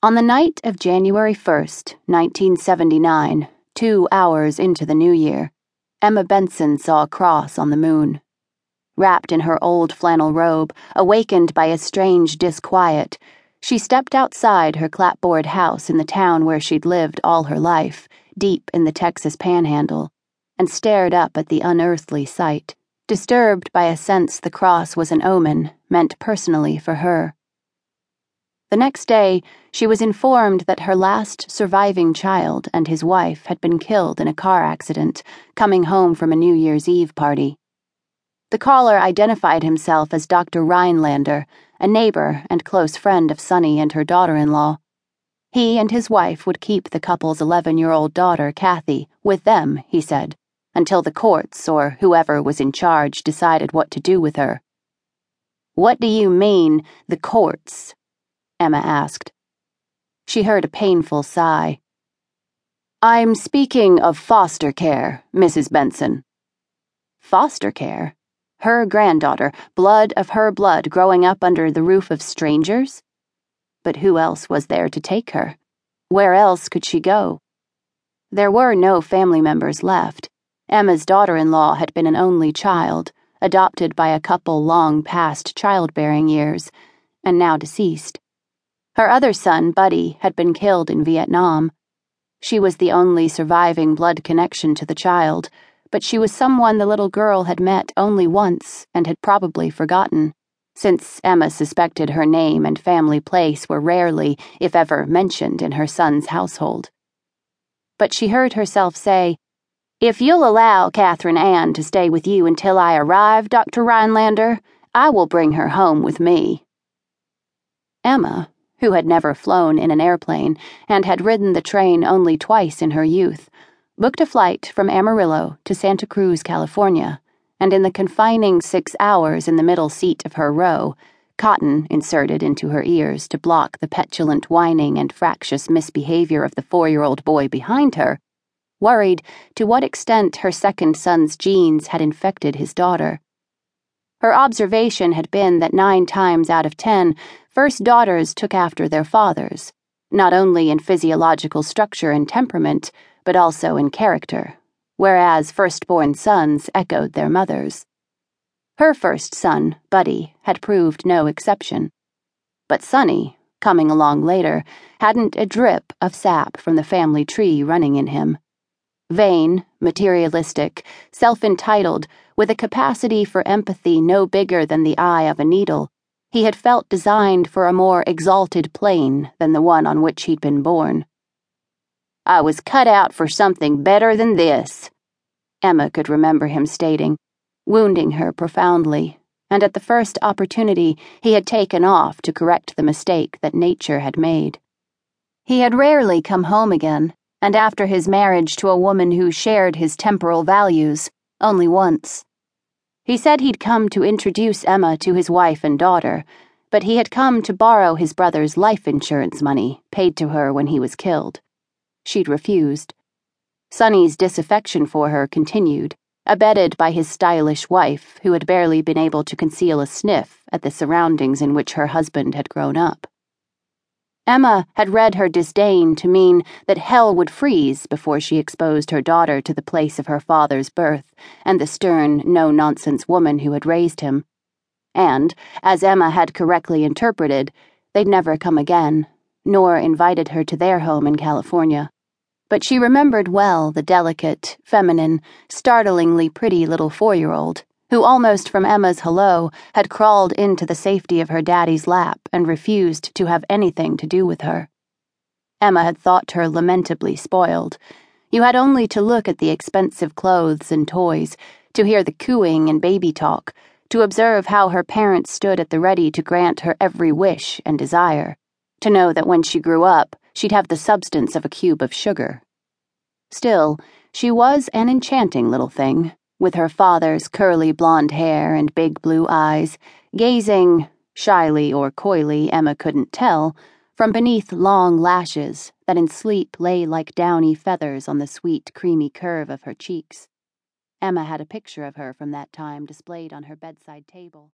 On the night of January 1st, 1979, two hours into the new year, Emma Benson saw a cross on the moon. Wrapped in her old flannel robe, awakened by a strange disquiet, she stepped outside her clapboard house in the town where she'd lived all her life, deep in the Texas panhandle, and stared up at the unearthly sight, disturbed by a sense the cross was an omen meant personally for her. The next day, she was informed that her last surviving child and his wife had been killed in a car accident, coming home from a New Year's Eve party. The caller identified himself as Dr. Rhinelander, a neighbor and close friend of Sonny and her daughter in law. He and his wife would keep the couple's 11 year old daughter, Cathy, with them, he said, until the courts or whoever was in charge decided what to do with her. What do you mean, the courts? Emma asked. She heard a painful sigh. I'm speaking of foster care, Mrs. Benson. Foster care? Her granddaughter, blood of her blood growing up under the roof of strangers? But who else was there to take her? Where else could she go? There were no family members left. Emma's daughter in law had been an only child, adopted by a couple long past childbearing years, and now deceased. Her other son, Buddy, had been killed in Vietnam. She was the only surviving blood connection to the child, but she was someone the little girl had met only once and had probably forgotten, since Emma suspected her name and family place were rarely, if ever, mentioned in her son's household. But she heard herself say, If you'll allow Catherine Ann to stay with you until I arrive, Dr. Rhinelander, I will bring her home with me. Emma, who had never flown in an airplane and had ridden the train only twice in her youth, booked a flight from Amarillo to Santa Cruz, California, and in the confining six hours in the middle seat of her row, cotton inserted into her ears to block the petulant whining and fractious misbehavior of the four year old boy behind her, worried to what extent her second son's genes had infected his daughter. Her observation had been that nine times out of ten, first daughters took after their fathers, not only in physiological structure and temperament, but also in character, whereas firstborn sons echoed their mothers. Her first son, Buddy, had proved no exception. But Sonny, coming along later, hadn't a drip of sap from the family tree running in him. Vain, materialistic, self entitled, with a capacity for empathy no bigger than the eye of a needle, he had felt designed for a more exalted plane than the one on which he'd been born. I was cut out for something better than this, Emma could remember him stating, wounding her profoundly, and at the first opportunity he had taken off to correct the mistake that nature had made. He had rarely come home again, and after his marriage to a woman who shared his temporal values, only once. He said he'd come to introduce Emma to his wife and daughter, but he had come to borrow his brother's life insurance money, paid to her when he was killed. She'd refused. Sonny's disaffection for her continued, abetted by his stylish wife, who had barely been able to conceal a sniff at the surroundings in which her husband had grown up. Emma had read her disdain to mean that hell would freeze before she exposed her daughter to the place of her father's birth and the stern, no nonsense woman who had raised him. And, as Emma had correctly interpreted, they'd never come again, nor invited her to their home in California. But she remembered well the delicate, feminine, startlingly pretty little four year old who almost from Emma's hello had crawled into the safety of her daddy's lap and refused to have anything to do with her. Emma had thought her lamentably spoiled. You had only to look at the expensive clothes and toys, to hear the cooing and baby talk, to observe how her parents stood at the ready to grant her every wish and desire, to know that when she grew up, she'd have the substance of a cube of sugar. Still, she was an enchanting little thing with her father's curly blonde hair and big blue eyes, gazing, shyly or coyly, Emma couldn't tell, from beneath long lashes that in sleep lay like downy feathers on the sweet, creamy curve of her cheeks. Emma had a picture of her from that time displayed on her bedside table.